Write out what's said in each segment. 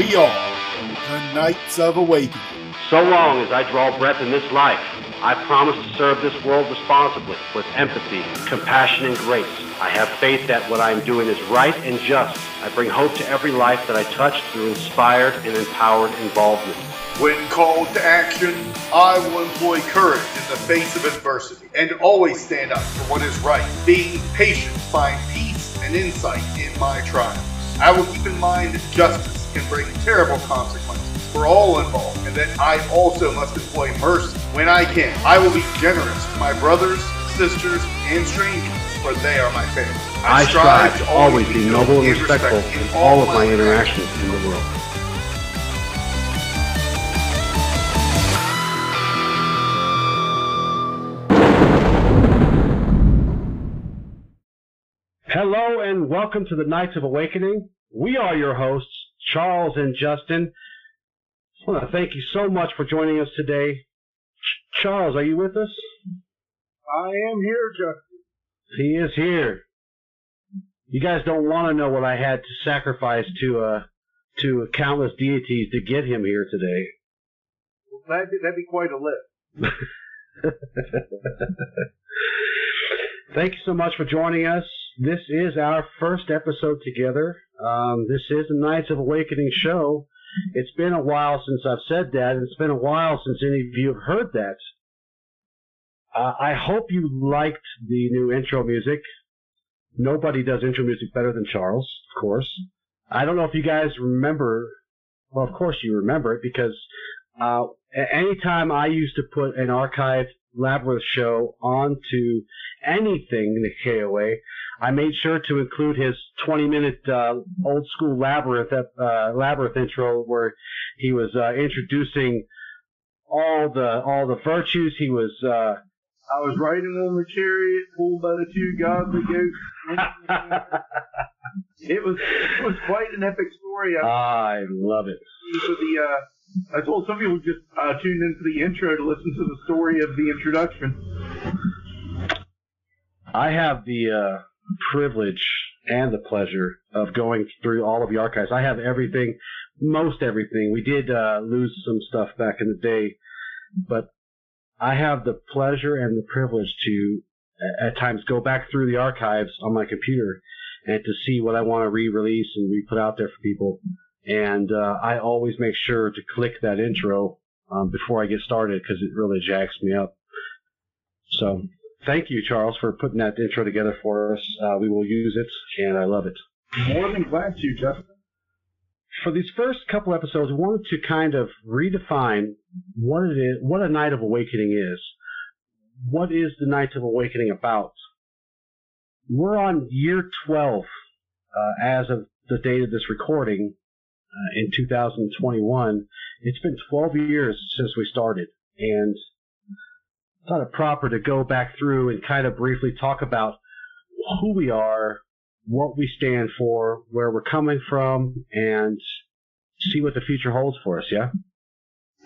We are the Knights of Awakening. So long as I draw breath in this life, I promise to serve this world responsibly with empathy, compassion, and grace. I have faith that what I am doing is right and just. I bring hope to every life that I touch through inspired and empowered involvement. When called to action, I will employ courage in the face of adversity and always stand up for what is right. Being patient, find peace and insight in my trials. I will keep in mind that justice can bring terrible consequences for all involved, and that I also must employ mercy when I can. I will be generous to my brothers, sisters, and strangers, for they are my family. I strive to always be noble and respectful in all of my interactions in the world. Hello and welcome to the Knights of Awakening. We are your hosts, Charles and Justin. I want to thank you so much for joining us today. Ch- Charles, are you with us? I am here, Justin. He is here. You guys don't want to know what I had to sacrifice to uh to countless deities to get him here today. Well, that'd, be, that'd be quite a lift. Thank you so much for joining us. This is our first episode together. Um, this is the Knights of Awakening show. It's been a while since I've said that, and it's been a while since any of you have heard that. Uh, I hope you liked the new intro music. Nobody does intro music better than Charles, of course. I don't know if you guys remember. Well, of course you remember it because uh, anytime I used to put an archive Labyrinth show onto anything in the KOA, I made sure to include his 20 minute uh, old school Labyrinth uh, Labyrinth intro where he was uh, introducing all the all the virtues. He was uh, I was riding on the chariot pulled by the two godly goats. it was it was quite an epic story. I, I love it. for the uh, I told some people just uh, tuned into the intro to listen to the story of the introduction. I have the uh, privilege and the pleasure of going through all of the archives. I have everything, most everything. We did uh, lose some stuff back in the day, but I have the pleasure and the privilege to, at times, go back through the archives on my computer and to see what I want to re-release and re-put out there for people. And uh, I always make sure to click that intro um, before I get started because it really jacks me up. So thank you, Charles, for putting that intro together for us. Uh, we will use it, and I love it. More than glad to, Justin. For these first couple episodes, we wanted to kind of redefine what it is, what a Knight of Awakening is. What is the Knight of Awakening about? We're on year 12 uh, as of the date of this recording uh, in 2021. It's been 12 years since we started, and thought it proper to go back through and kind of briefly talk about who we are, what we stand for, where we're coming from, and see what the future holds for us. Yeah.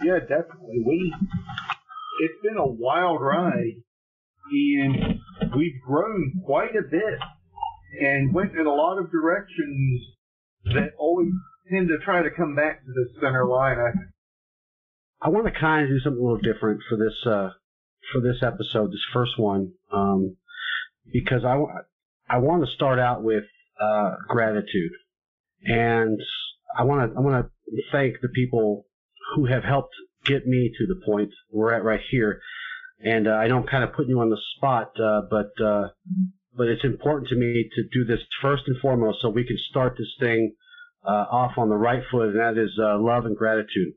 Yeah, definitely. We it's been a wild ride, and we've grown quite a bit, and went in a lot of directions that always tend to try to come back to the center line. I. I want to kind of do something a little different for this uh, for this episode, this first one, um, because I, I want to start out with uh, gratitude, and I want to I want to thank the people who have helped get me to the point we're at right here. And uh, I know I'm kind of putting you on the spot, uh, but uh, but it's important to me to do this first and foremost so we can start this thing uh, off on the right foot, and that is uh, love and gratitude.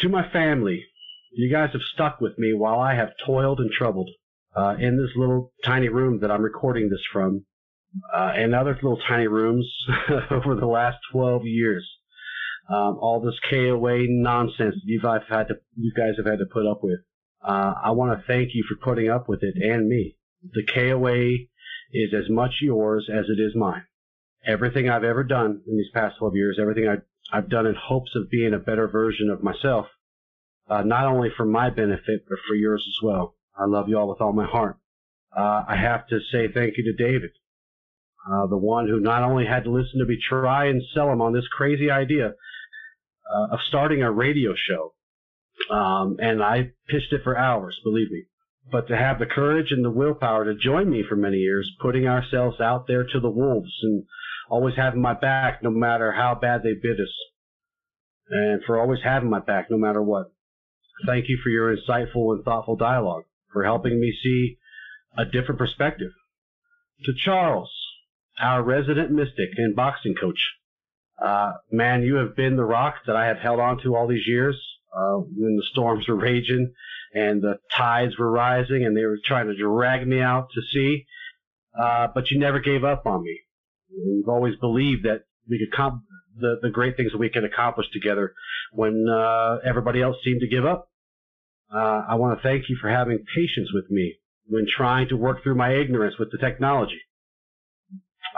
To my family, you guys have stuck with me while I have toiled and troubled uh, in this little tiny room that I'm recording this from, uh, and other little tiny rooms over the last 12 years. Um, all this KOA nonsense you've I've had to, you guys have had to put up with. Uh, I want to thank you for putting up with it and me. The KOA is as much yours as it is mine. Everything I've ever done in these past 12 years, everything I, I've done in hopes of being a better version of myself, uh, not only for my benefit, but for yours as well. I love you all with all my heart. Uh, I have to say thank you to David, uh, the one who not only had to listen to me try and sell him on this crazy idea, uh, of starting a radio show. Um, and I pitched it for hours, believe me. But to have the courage and the willpower to join me for many years, putting ourselves out there to the wolves and always having my back no matter how bad they bit us. And for always having my back no matter what. Thank you for your insightful and thoughtful dialogue, for helping me see a different perspective. To Charles, our resident mystic and boxing coach. Uh, man, you have been the rock that I have held on to all these years uh, when the storms were raging and the tides were rising and they were trying to drag me out to sea. Uh, but you never gave up on me. You've always believed that we could comp- the, the great things that we can accomplish together when uh, everybody else seemed to give up. Uh, I want to thank you for having patience with me when trying to work through my ignorance with the technology.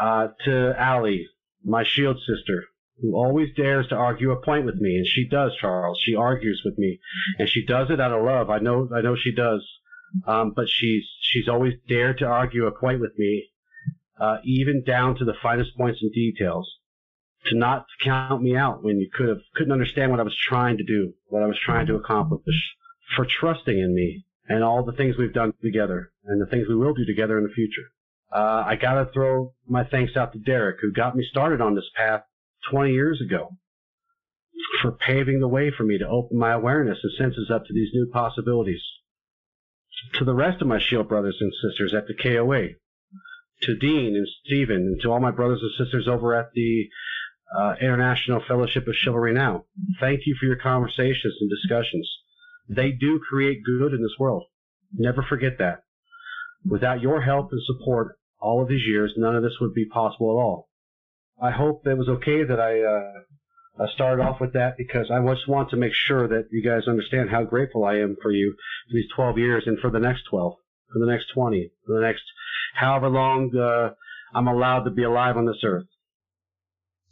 Uh, to Allie, my shield sister, who always dares to argue a point with me, and she does, Charles. She argues with me, and she does it out of love. I know, I know she does. Um, but she's she's always dared to argue a point with me, uh, even down to the finest points and details. To not count me out when you could have couldn't understand what I was trying to do, what I was trying to accomplish, for trusting in me and all the things we've done together and the things we will do together in the future. Uh, I gotta throw my thanks out to Derek, who got me started on this path 20 years ago, for paving the way for me to open my awareness and senses up to these new possibilities. To the rest of my Shield brothers and sisters at the KOA, to Dean and Stephen, and to all my brothers and sisters over at the uh, International Fellowship of Chivalry Now, thank you for your conversations and discussions. They do create good in this world. Never forget that. Without your help and support all of these years, none of this would be possible at all. I hope it was okay that I uh, I started off with that because I just want to make sure that you guys understand how grateful I am for you for these 12 years and for the next 12, for the next 20, for the next however long uh, I'm allowed to be alive on this earth.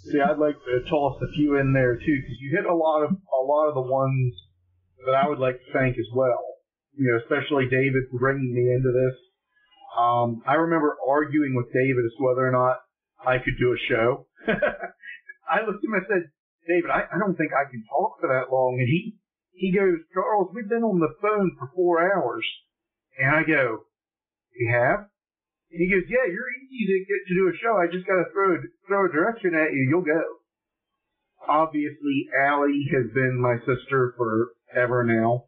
See, I'd like to toss a few in there too because you hit a lot of a lot of the ones that I would like to thank as well. You know, especially David for bringing me into this. Um, I remember arguing with David as to whether or not I could do a show. I looked at him and said, David, I, I don't think I can talk for that long. And he, he goes, Charles, we've been on the phone for four hours. And I go, you have? He goes, yeah, you're easy to get to do a show. I just got to throw, throw a direction at you. You'll go. Obviously, Allie has been my sister forever now.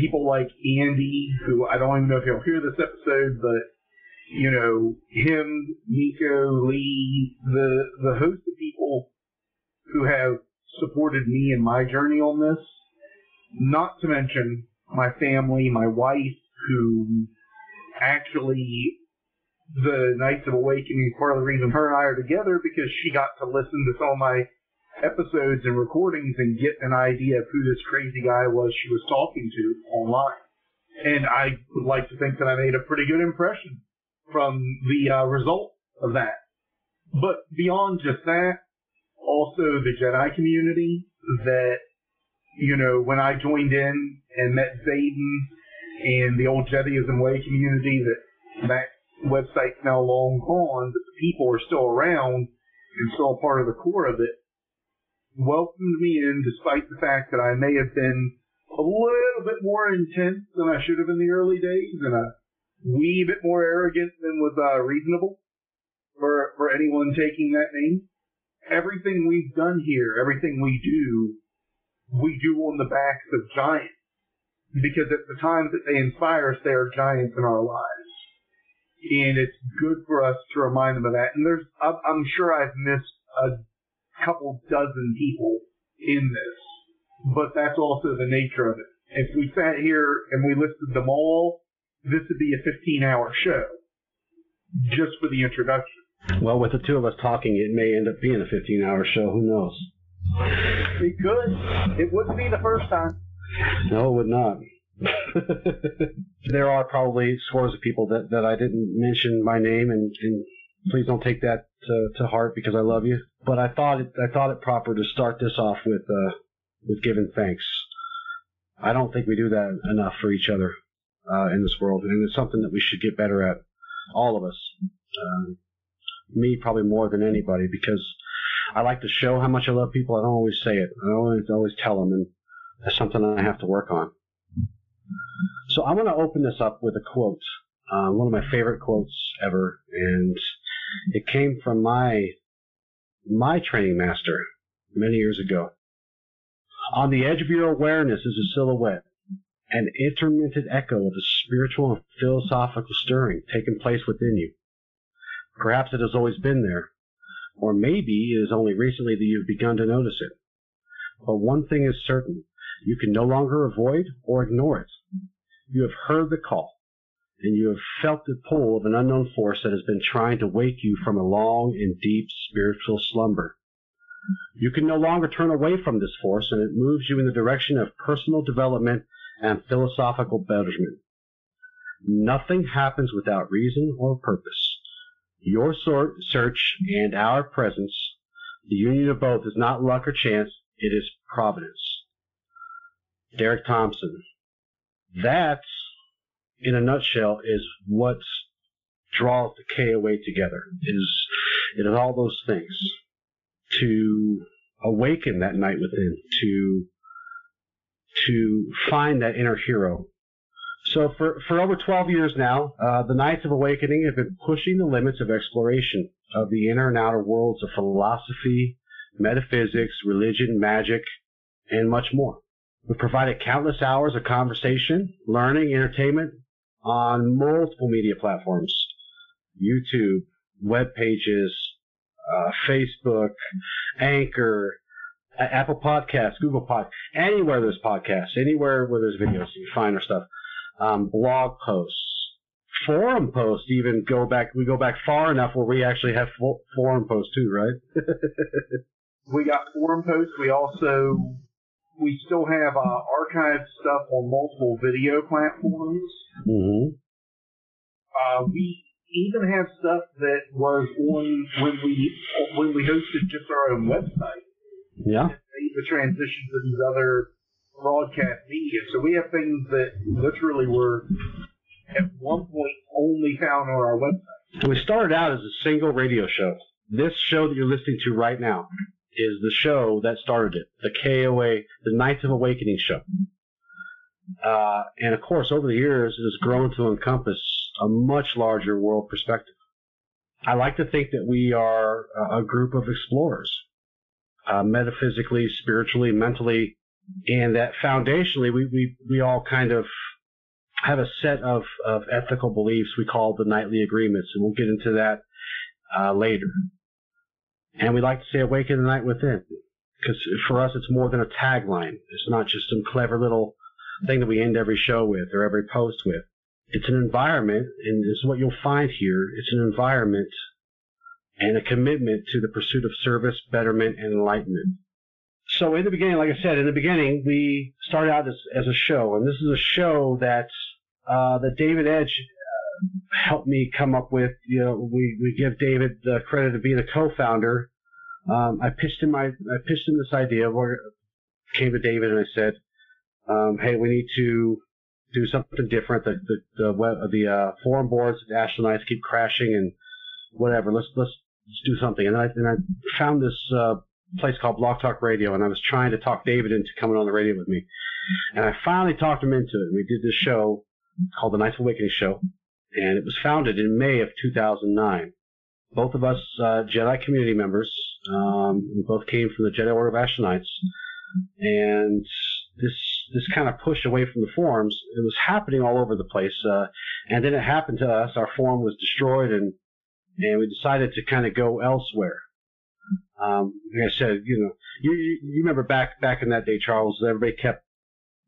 People like Andy, who I don't even know if he'll hear this episode, but you know, him, Nico, Lee, the the host of people who have supported me in my journey on this. Not to mention my family, my wife, who actually the Knights of Awakening part of the reason her and I are together because she got to listen to some of my episodes and recordings and get an idea of who this crazy guy was she was talking to online. And I would like to think that I made a pretty good impression from the uh, result of that. But beyond just that, also the Jedi community that, you know, when I joined in and met Zayden and the old Jediism Way community that that website's now long gone, but the people are still around and still part of the core of it, welcomed me in despite the fact that I may have been a little bit more intense than I should have in the early days and a wee bit more arrogant than was uh, reasonable for for anyone taking that name. Everything we've done here, everything we do, we do on the backs of giants. Because at the times that they inspire us, they are giants in our lives. And it's good for us to remind them of that. And there's, I'm sure I've missed a couple dozen people in this, but that's also the nature of it. If we sat here and we listed them all, this would be a 15 hour show just for the introduction. Well, with the two of us talking, it may end up being a 15 hour show. Who knows? It could. It wouldn't be the first time. No, it would not. there are probably scores of people that, that I didn't mention my name, and, and please don't take that to, to, heart because I love you. But I thought it, I thought it proper to start this off with uh, with giving thanks. I don't think we do that enough for each other uh, in this world, and it's something that we should get better at, all of us. Um, me probably more than anybody, because I like to show how much I love people. I don't always say it. I always always tell them, and that's something I have to work on. So I'm going to open this up with a quote, uh, one of my favorite quotes ever, and it came from my my training master many years ago. On the edge of your awareness is a silhouette, an intermittent echo of the spiritual and philosophical stirring taking place within you. Perhaps it has always been there, or maybe it is only recently that you've begun to notice it. But one thing is certain, you can no longer avoid or ignore it. You have heard the call, and you have felt the pull of an unknown force that has been trying to wake you from a long and deep spiritual slumber. You can no longer turn away from this force, and it moves you in the direction of personal development and philosophical betterment. Nothing happens without reason or purpose. Your search and our presence, the union of both, is not luck or chance, it is providence. Derek Thompson. That, in a nutshell, is what draws the KOA together. Is it is all those things to awaken that knight within, to to find that inner hero. So for, for over 12 years now, uh, the Knights of Awakening have been pushing the limits of exploration of the inner and outer worlds of philosophy, metaphysics, religion, magic, and much more. We've provided countless hours of conversation, learning, entertainment on multiple media platforms, YouTube, web pages, uh, Facebook, Anchor, Apple Podcasts, Google Podcasts, anywhere there's podcasts, anywhere where there's videos, you find our stuff. Um, blog posts, forum posts, even go back. We go back far enough where we actually have forum posts too, right? we got forum posts. We also we still have uh, archived stuff on multiple video platforms. Mm-hmm. Uh, we even have stuff that was on when we when we hosted just our own website. Yeah. Made the transition to these other broadcast media. So we have things that literally were at one point only found on our website. And we started out as a single radio show. This show that you're listening to right now is the show that started it, the KOA, the Knights of Awakening show. Uh, and of course, over the years, it has grown to encompass a much larger world perspective. I like to think that we are a group of explorers, uh, metaphysically, spiritually, mentally, and that foundationally we, we, we all kind of have a set of, of ethical beliefs we call the knightly agreements, and we'll get into that uh, later. And we like to say awaken the knight within, because for us it's more than a tagline. It's not just some clever little thing that we end every show with or every post with. It's an environment, and this is what you'll find here. It's an environment and a commitment to the pursuit of service, betterment, and enlightenment. So in the beginning, like I said, in the beginning, we started out as, as a show, and this is a show that uh, that David Edge helped me come up with. You know, we, we give David the credit of being a co-founder. Um, I pitched him my I pitched him this idea. Where came to David and I said, um, "Hey, we need to do something different. The the the, web, the uh, forum boards, the Astral Knights keep crashing and whatever. Let's let's, let's do something." And I and I found this uh, place called Blog Talk Radio, and I was trying to talk David into coming on the radio with me. And I finally talked him into it. We did this show called the of Awakening Show, and it was founded in May of 2009. Both of us uh, Jedi community members. Um, we both came from the Jedi Order of Knights, and this this kind of push away from the forums. It was happening all over the place, uh, and then it happened to us. Our forum was destroyed, and and we decided to kind of go elsewhere. Um, like I said, you know, you, you remember back back in that day, Charles. Everybody kept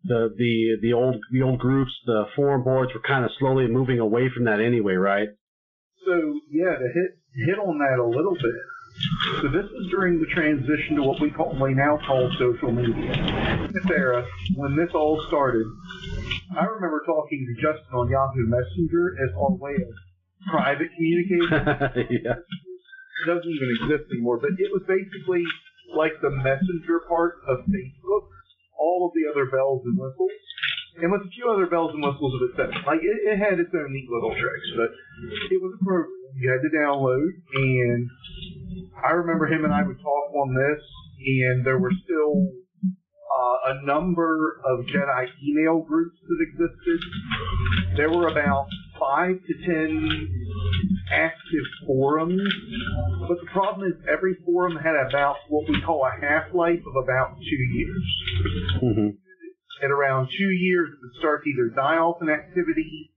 the the the old the old groups, the forum boards were kind of slowly moving away from that anyway, right? So yeah, to hit hit on that a little bit. So this is during the transition to what we call we now call social media. This era, when this all started, I remember talking to Justin on Yahoo Messenger as our way of private communication. yeah doesn't even exist anymore, but it was basically like the messenger part of Facebook, all of the other bells and whistles, and with a few other bells and whistles of its own. Like it, it had its own neat little tricks, but it was a program you had to download, and I remember him and I would talk on this, and there were still uh, a number of Jedi email groups that existed. There were about five to ten active forums, but the problem is every forum had about what we call a half-life of about two years. hmm At around two years, it would start to either die off in activity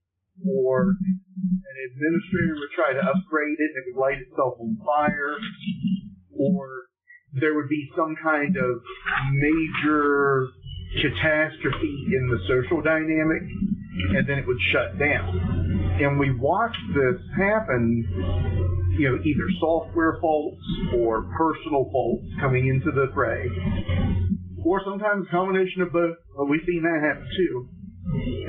or an administrator would try to upgrade it and it would light itself on fire, or there would be some kind of major catastrophe in the social dynamic, Mm-hmm. and then it would shut down. And we watched this happen, you know, either software faults or personal faults coming into the fray, or sometimes a combination of both. But we've seen that happen too.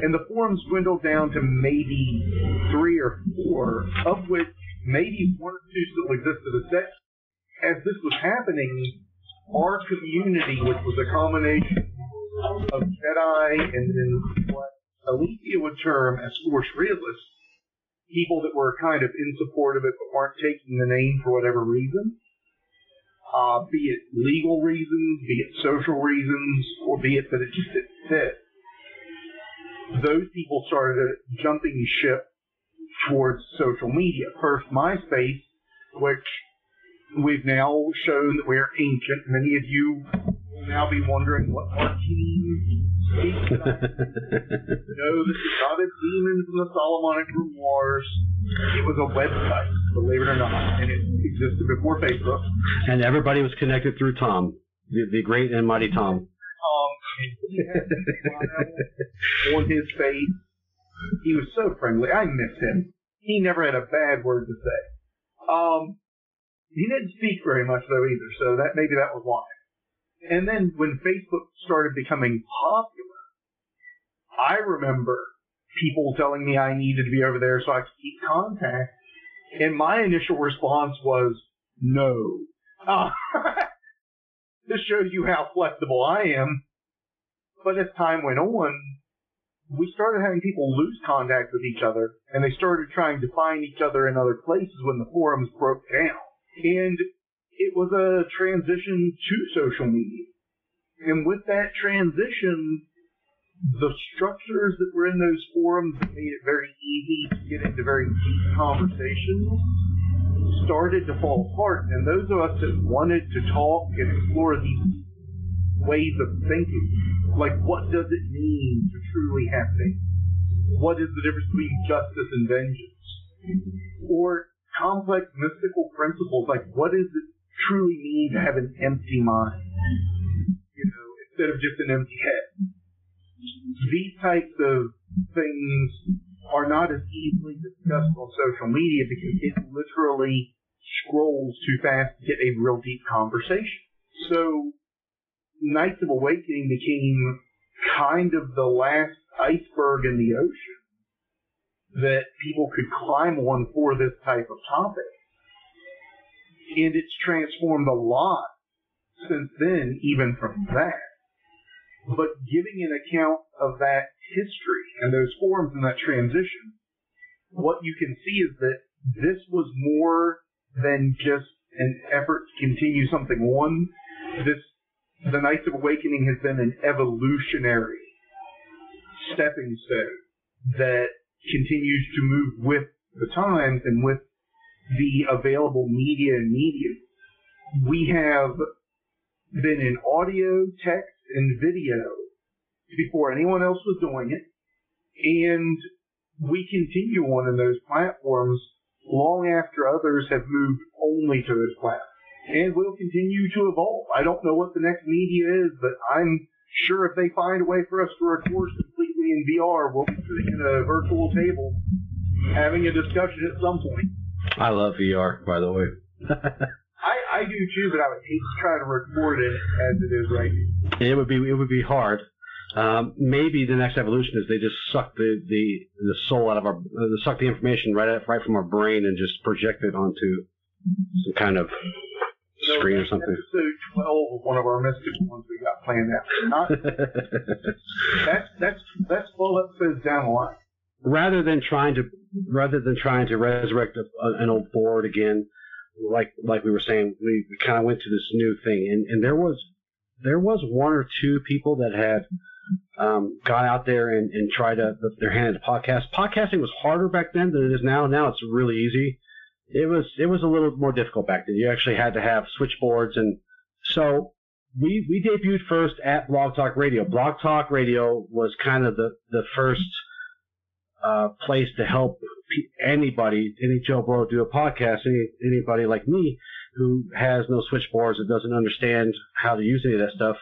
And the forums dwindled down to maybe three or four, of which maybe one or two still existed. As this was happening, our community, which was a combination of Jedi and then what Alicia would term as Force Realists, people that were kind of in support of it but weren't taking the name for whatever reason, uh, be it legal reasons, be it social reasons, or be it that it just didn't fit those people started jumping ship towards social media. First, MySpace, which we've now shown that we're ancient. Many of you will now be wondering what Martine speaks about. no, this is not a demon from the Solomonic Grimoires. It was a website, believe it or not, and it existed before Facebook. And everybody was connected through Tom, the, the great and mighty Tom. Um, he had on his face. He was so friendly. I miss him. He never had a bad word to say. Um, he didn't speak very much though either, so that maybe that was why. And then when Facebook started becoming popular, I remember people telling me I needed to be over there so I could keep contact, and my initial response was no. Uh, this shows you how flexible I am. But as time went on, we started having people lose contact with each other, and they started trying to find each other in other places when the forums broke down. And it was a transition to social media. And with that transition, the structures that were in those forums that made it very easy to get into very deep conversations started to fall apart. And those of us that wanted to talk and explore these ways of thinking, like what does it mean to truly have faith? What is the difference between justice and vengeance? Or complex mystical principles, like what does it truly mean to have an empty mind? You know, instead of just an empty head. These types of things are not as easily discussed on social media because it literally scrolls too fast to get a real deep conversation. So Knights of Awakening became kind of the last iceberg in the ocean that people could climb on for this type of topic. And it's transformed a lot since then, even from that. But giving an account of that history and those forms and that transition, what you can see is that this was more than just an effort to continue something on. This, the Knights of Awakening has been an evolutionary stepping stone that continues to move with the times and with the available media and medium. We have been in audio, text, and video before anyone else was doing it, and we continue on in those platforms long after others have moved only to those platforms. And we'll continue to evolve. I don't know what the next media is, but I'm sure if they find a way for us to record completely in VR, we'll be sitting at a virtual table having a discussion at some point. I love VR, by the way. I, I do too, but I would hate to try to record it as it is right now. it would be it would be hard. Um, maybe the next evolution is they just suck the, the, the soul out of our, uh, suck the information right out, right from our brain and just project it onto some kind of So screen or something. Episode 12 of one of our mystical ones we got planned out. Not, that's, that's, that's 12 episodes down the line. rather than trying to rather than trying to resurrect a, an old board again, like like we were saying, we, we kind of went to this new thing, and, and there was there was one or two people that had um, gone out there and, and tried to their hand into podcast. Podcasting was harder back then than it is now. Now it's really easy. It was it was a little more difficult back then. You actually had to have switchboards, and so we we debuted first at Blog Talk Radio. Blog Talk Radio was kind of the the first uh, place to help anybody, any Joe Blow do a podcast, any, anybody like me who has no switchboards and doesn't understand how to use any of that stuff.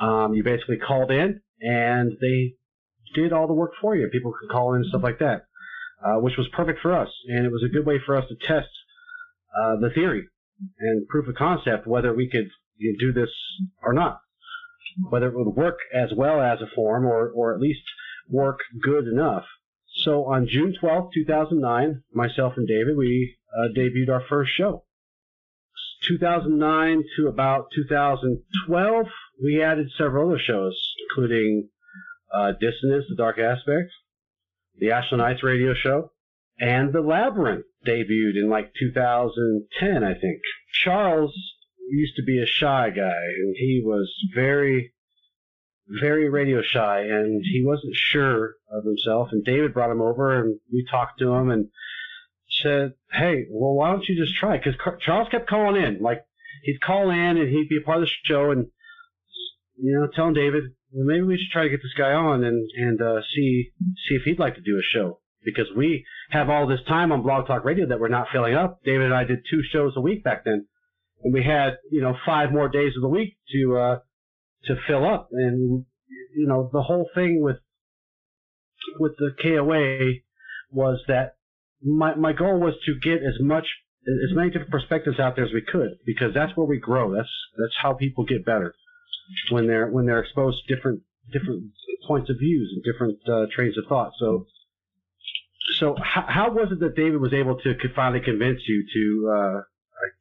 Um, you basically called in and they did all the work for you. People could call in and stuff like that, uh, which was perfect for us. And it was a good way for us to test uh, the theory and proof of concept whether we could you know, do this or not, whether it would work as well as a form or, or at least work good enough. So on June 12th, 2009, myself and David, we uh, debuted our first show. 2009 to about 2012, we added several other shows, including uh, Dissonance, The Dark Aspect, the Nights radio show, and The Labyrinth debuted in like 2010, I think. Charles used to be a shy guy, and he was very very radio shy and he wasn't sure of himself. And David brought him over and we talked to him and said, Hey, well, why don't you just try? Because Charles kept calling in. Like, he'd call in and he'd be a part of the show and, you know, telling David, well, maybe we should try to get this guy on and, and, uh, see, see if he'd like to do a show. Because we have all this time on Blog Talk Radio that we're not filling up. David and I did two shows a week back then. And we had, you know, five more days of the week to, uh, to fill up. And you know, the whole thing with with the KOA was that my my goal was to get as much as many different perspectives out there as we could because that's where we grow. That's that's how people get better when they're when they're exposed to different different points of views and different uh, trains of thought. So so how, how was it that David was able to finally convince you to uh,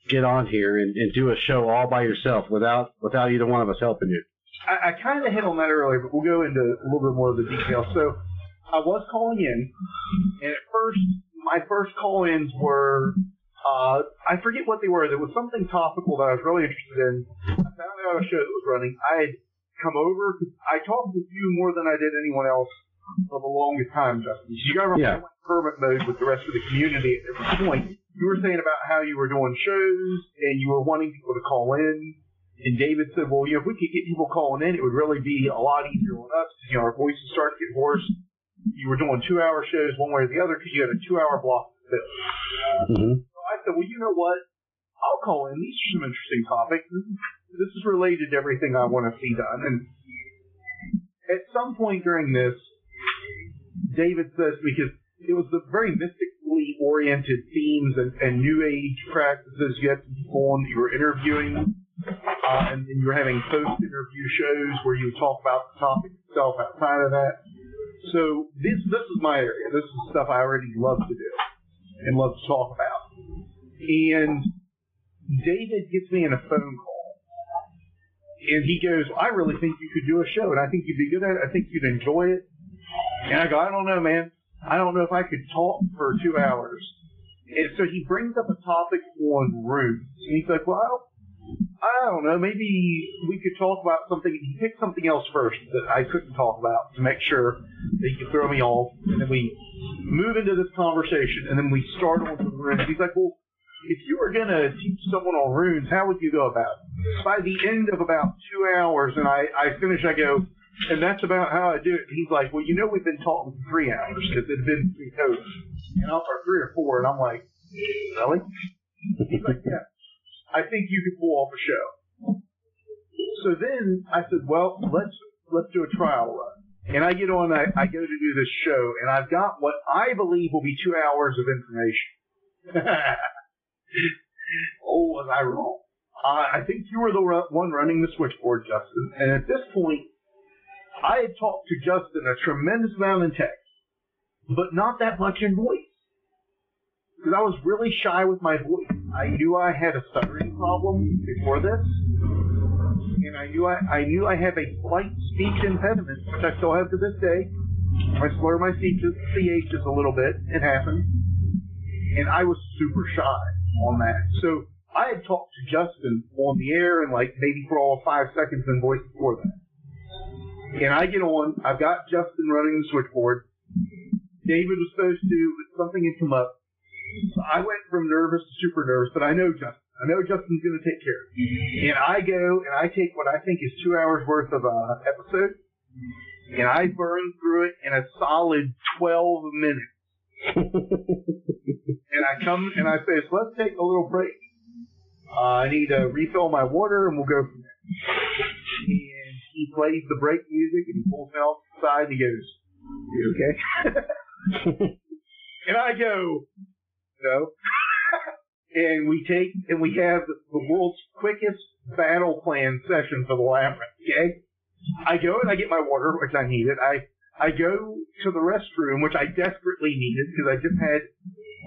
get on here and, and do a show all by yourself without without either one of us helping you? I, I kind of hit on that earlier, but we'll go into a little bit more of the details. So I was calling in, and at first, my first call-ins were, uh, I forget what they were. There was something topical that I was really interested in. I found out a show that was running. I had come over. I talked with you more than I did anyone else for the longest time, Justin. You got to yeah. hermit mode with the rest of the community at every point. You were saying about how you were doing shows and you were wanting people to call in and David said, well, you know, if we could get people calling in, it would really be a lot easier on us because, you know, our voices start to get hoarse. You were doing two hour shows one way or the other because you had a two hour block to fill. Mm-hmm. So I said, well, you know what? I'll call in. These are some interesting topics. This is, related to everything I want to see done. And at some point during this, David says, because it was the very mystically oriented themes and, and new age practices you had to people on, you were interviewing uh, and then you're having post-interview shows where you talk about the topic itself outside of that. So this this is my area. This is stuff I already love to do and love to talk about. And David gets me in a phone call, and he goes, "I really think you could do a show, and I think you'd be good at it. I think you'd enjoy it." And I go, "I don't know, man. I don't know if I could talk for two hours." And so he brings up a topic on runes, and he's like, "Well." I don't know. Maybe we could talk about something. He picked something else first that I couldn't talk about to make sure that could throw me off, and then we move into this conversation, and then we start on some runes. He's like, "Well, if you were going to teach someone on runes, how would you go about it?" By the end of about two hours, and I I finish, I go, and that's about how I do it. He's like, "Well, you know, we've been talking for three hours because it's been three hosts, and I'm or three or four, and I'm like, really? He's like, yeah. I think you could pull off a show. So then I said, well, let's let's do a trial run. And I get on, I, I go to do this show, and I've got what I believe will be two hours of information. oh, was I wrong? Uh, I think you were the one running the switchboard, Justin. And at this point, I had talked to Justin a tremendous amount in text, but not that much in voice because I was really shy with my voice. I knew I had a stuttering problem before this, and I knew I, I knew I have a slight speech impediment, which I still have to this day. I slur my CHs, CHs a little bit. It happens, and I was super shy. on that. So I had talked to Justin on the air and like maybe for all five seconds in voice before that. And I get on, I've got Justin running the switchboard. David was supposed to, but something had come up. So I went from nervous to super nervous, but I know Justin. I know Justin's going to take care of me. And I go and I take what I think is two hours worth of uh, episode, and I burn through it in a solid 12 minutes. and I come and I say, so let's take a little break. Uh, I need to refill my water and we'll go from there. And he plays the break music and he pulls me off the side and he goes, you okay? and I go, and we take and we have the world's quickest battle plan session for the labyrinth. Okay, I go and I get my water, which I needed. I I go to the restroom, which I desperately needed because I just had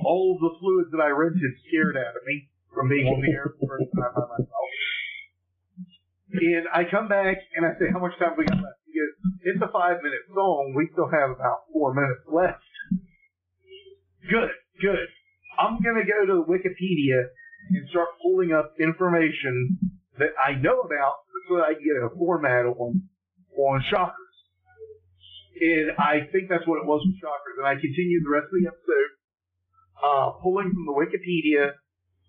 all the fluids that I rented scared out of me from being on the air for the first time by myself. And I come back and I say, "How much time we got left?" He goes, "It's a five minute song. We still have about four minutes left." Good, good. I'm to go to Wikipedia and start pulling up information that I know about so that I can get a format on, on chakras. And I think that's what it was with chakras. And I continued the rest of the episode, uh, pulling from the Wikipedia,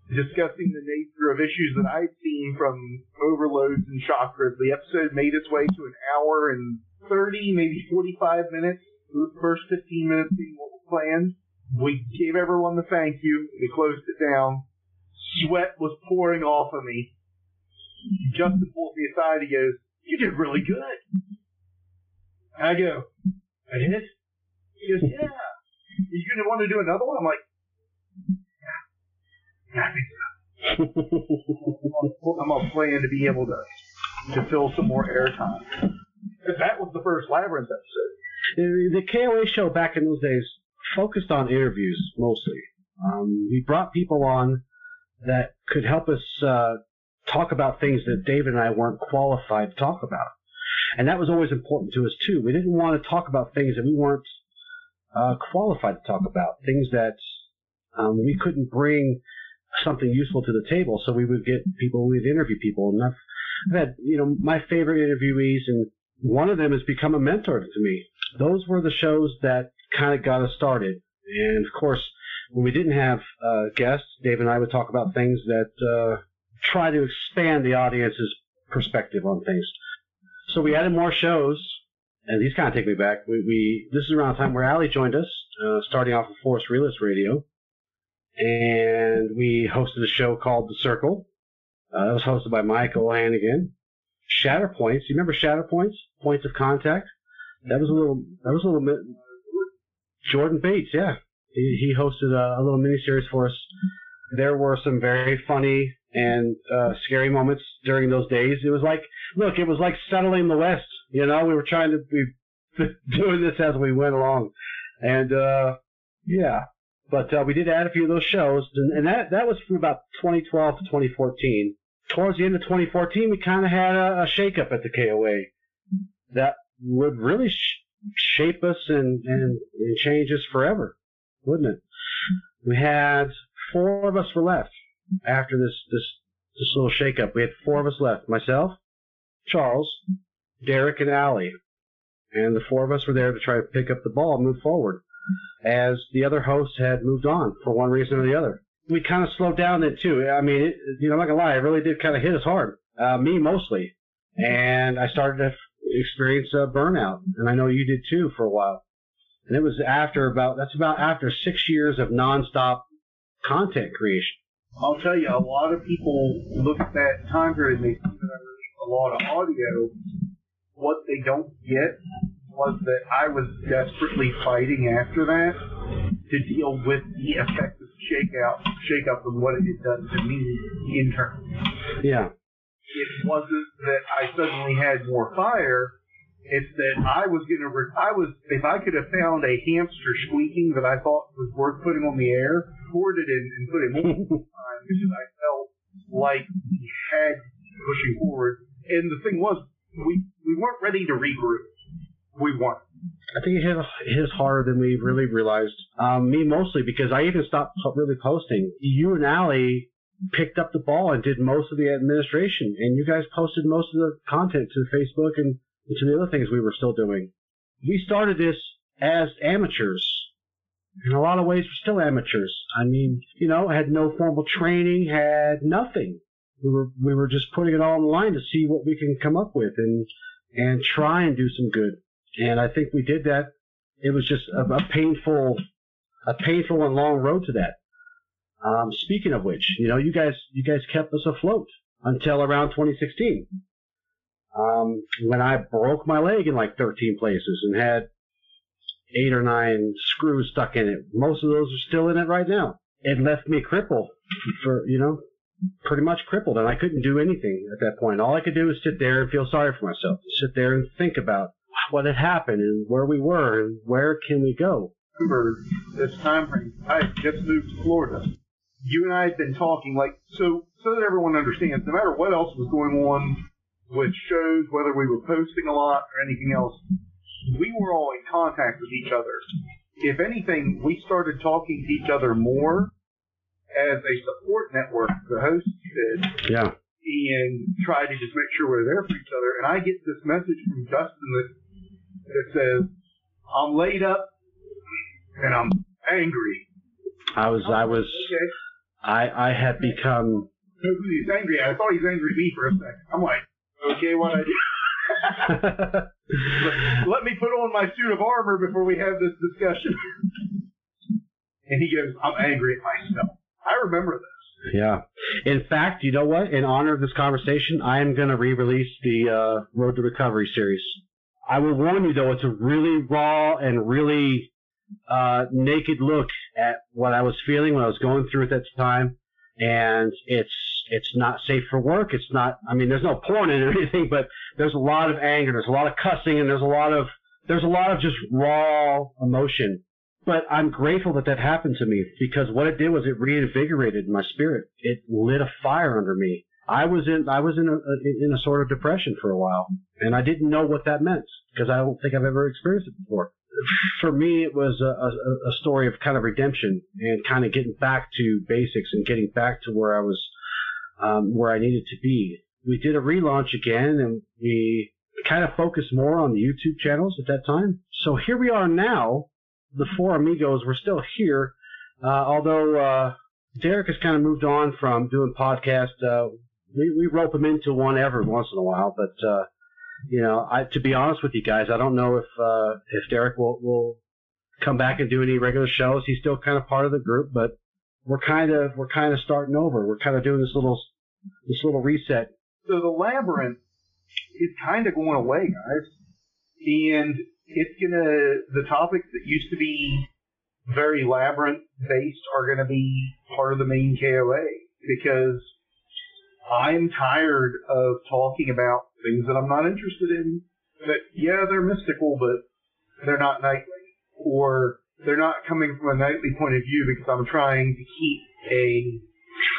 discussing the nature of issues that I'd seen from overloads and chakras. The episode made its way to an hour and 30, maybe 45 minutes. The first 15 minutes being what was planned. We gave everyone the thank you. We closed it down. Sweat was pouring off of me. Justin pulls me aside. He goes, "You did really good." I go, "I did." He goes, "Yeah." You gonna want to do another one? I'm like, "Yeah, I think so." I'm gonna plan to be able to to fill some more airtime. That was the first Labyrinth episode. The KOA show back in those days focused on interviews mostly. Um, we brought people on that could help us uh, talk about things that David and I weren't qualified to talk about. And that was always important to us too. We didn't want to talk about things that we weren't uh, qualified to talk about, things that um, we couldn't bring something useful to the table. So we would get people, we'd interview people. And I've, I've had, you know, my favorite interviewees, and one of them has become a mentor to me. Those were the shows that kind of got us started. And of course, when we didn't have uh, guests, Dave and I would talk about things that uh, try to expand the audience's perspective on things. So we added more shows, and these kind of take me back. We, we this is around the time where Allie joined us, uh, starting off with Force Realist Radio, and we hosted a show called The Circle. Uh, that was hosted by Mike O'Hannigan. Shatterpoints, you remember Shatterpoints? Points of Contact. That was a little. That was a little. Jordan Bates, yeah, he, he hosted a, a little miniseries for us. There were some very funny and uh, scary moments during those days. It was like, look, it was like settling the West. You know, we were trying to be doing this as we went along, and uh, yeah. But uh, we did add a few of those shows, and, and that that was from about 2012 to 2014. Towards the end of 2014, we kind of had a, a shakeup at the KOA that would really sh- shape us and, and, and change us forever, wouldn't it? We had four of us were left after this this this little shakeup. We had four of us left. Myself, Charles, Derek, and Allie. And the four of us were there to try to pick up the ball and move forward. As the other hosts had moved on for one reason or the other. We kind of slowed down then too. I mean, it, you know, I'm not gonna lie, it really did kind of hit us hard. Uh, me mostly. And I started to experience a uh, burnout, and I know you did too for a while. And it was after about that's about after six years of nonstop content creation. I'll tell you, a lot of people look at that time period and they see that I released a lot of audio. What they don't get was that I was desperately fighting after that to deal with the effect of shakeout, shake-up and what it had done to me in internally. Yeah. It wasn't that I suddenly had more fire. It's that I was gonna, re- I was, if I could have found a hamster squeaking that I thought was worth putting on the air, poured it in and put it on time because I felt like we had pushing forward. And the thing was, we we weren't ready to regroup. We weren't. I think it hit, hit us harder than we really realized. Um, me mostly because I even stopped really posting. You and Allie picked up the ball and did most of the administration, and you guys posted most of the content to Facebook and, to the other things we were still doing. We started this as amateurs. In a lot of ways, we're still amateurs. I mean, you know, had no formal training, had nothing. We were we were just putting it all on the line to see what we can come up with and and try and do some good. And I think we did that. It was just a, a painful, a painful and long road to that. Um, speaking of which, you know, you guys, you guys kept us afloat until around 2016. Um, when I broke my leg in like 13 places and had eight or nine screws stuck in it. Most of those are still in it right now. It left me crippled for, you know, pretty much crippled and I couldn't do anything at that point. All I could do was sit there and feel sorry for myself. Sit there and think about what had happened and where we were and where can we go. Remember this time frame, I had just moved to Florida. You and I had been talking like so so that everyone understands, no matter what else was going on with shows, whether we were posting a lot or anything else, we were all in contact with each other. If anything, we started talking to each other more as a support network, the hosts did, Yeah. and try to just make sure we're there for each other. And I get this message from Justin that, that says, I'm laid up and I'm angry. I was, I was, Okay. I, I had become, he's angry at? I thought he was angry at me for a second. I'm like, okay, what I do? let, let me put on my suit of armor before we have this discussion. and he goes, I'm angry at myself. I remember this. yeah. In fact, you know what? In honor of this conversation, I am going to re-release the uh, Road to Recovery series. I will warn you though, it's a really raw and really uh, naked look at what I was feeling when I was going through it at that time, and it's it's not safe for work. It's not. I mean, there's no porn in it or anything, but there's a lot of anger, there's a lot of cussing, and there's a lot of there's a lot of just raw emotion. But I'm grateful that that happened to me because what it did was it reinvigorated my spirit. It lit a fire under me. I was in I was in a in a sort of depression for a while, and I didn't know what that meant because I don't think I've ever experienced it before. For me, it was a, a, a story of kind of redemption and kind of getting back to basics and getting back to where I was um, where I needed to be. We did a relaunch again, and we kind of focused more on the YouTube channels at that time. So here we are now. The four amigos, we're still here, uh, although uh, Derek has kind of moved on from doing podcasts. Uh, we, we rope him into one every once in a while, but uh, you know, I, to be honest with you guys, I don't know if uh, if Derek will will come back and do any regular shows. He's still kind of part of the group, but we're kind of we're kind of starting over. We're kind of doing this little this little reset. So the labyrinth is kind of going away, guys. And it's gonna, the topics that used to be very labyrinth based are gonna be part of the main KOA because I'm tired of talking about things that I'm not interested in. That, yeah, they're mystical, but they're not knightly. Or they're not coming from a knightly point of view because I'm trying to keep a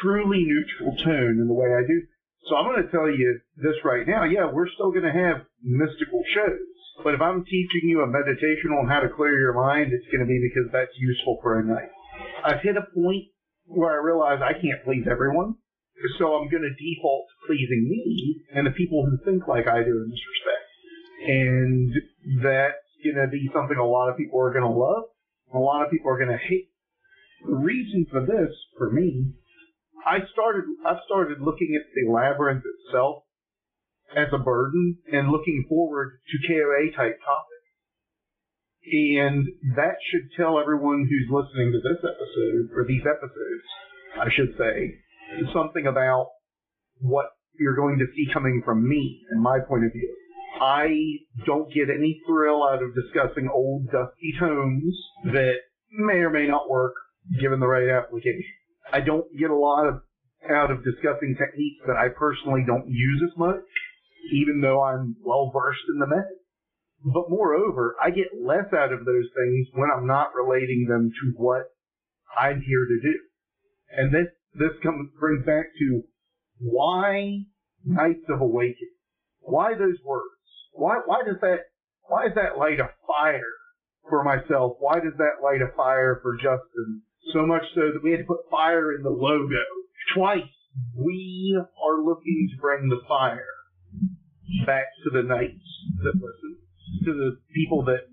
truly neutral tone in the way I do. So I'm going to tell you this right now. Yeah, we're still going to have mystical shows. But if I'm teaching you a meditation on how to clear your mind, it's going to be because that's useful for a knight. I've hit a point where I realize I can't please everyone. So I'm going to default to pleasing me and the people who think like I do in this respect. And that's going to be something a lot of people are going to love. A lot of people are going to hate. The reason for this, for me, I started, I've started looking at the labyrinth itself as a burden and looking forward to KOA type topics. And that should tell everyone who's listening to this episode, or these episodes, I should say, something about what you're going to see coming from me and my point of view. I don't get any thrill out of discussing old dusty tomes that may or may not work given the right application. I don't get a lot of out of discussing techniques that I personally don't use as much, even though I'm well versed in the method. But moreover, I get less out of those things when I'm not relating them to what I'm here to do. And this this comes brings back to why Knights of Awakening? Why those words? Why why does that why does that light a fire for myself, why does that light a fire for Justin? So much so that we had to put fire in the logo. Twice, we are looking to bring the fire back to the knights that listen, to the people that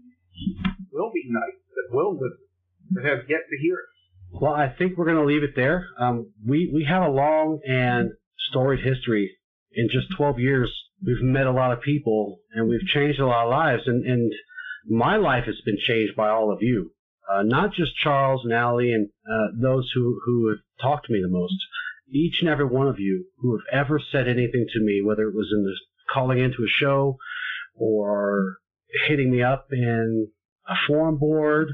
will be knights, that will listen, that have yet to hear it. Well, I think we're going to leave it there. Um, we we have a long and storied history. In just 12 years, we've met a lot of people and we've changed a lot of lives. And, and my life has been changed by all of you, uh, not just Charles and Allie and uh, those who who have talked to me the most. Each and every one of you who have ever said anything to me, whether it was in the calling into a show or hitting me up in a forum board,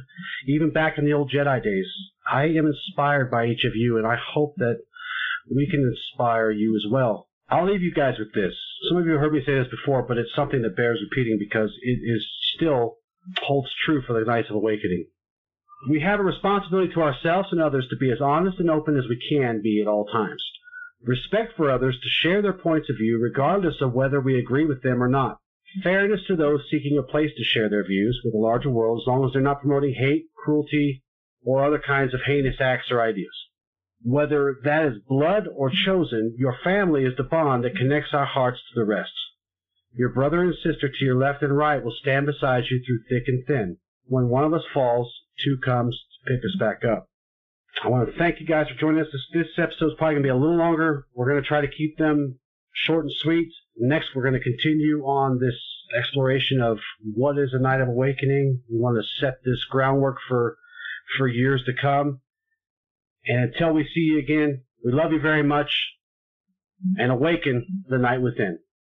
even back in the old Jedi days. I am inspired by each of you, and I hope that we can inspire you as well. I'll leave you guys with this. Some of you have heard me say this before, but it's something that bears repeating because it is still holds true for the Knights of Awakening. We have a responsibility to ourselves and others to be as honest and open as we can be at all times. Respect for others to share their points of view regardless of whether we agree with them or not. Fairness to those seeking a place to share their views with the larger world as long as they're not promoting hate, cruelty, or other kinds of heinous acts or ideas. Whether that is blood or chosen, your family is the bond that connects our hearts to the rest. Your brother and sister to your left and right will stand beside you through thick and thin. When one of us falls, two comes to pick us back up. I want to thank you guys for joining us. This, this episode is probably going to be a little longer. We're going to try to keep them short and sweet. Next, we're going to continue on this exploration of what is a Knight of Awakening. We want to set this groundwork for for years to come. And until we see you again, we love you very much and awaken the knight within.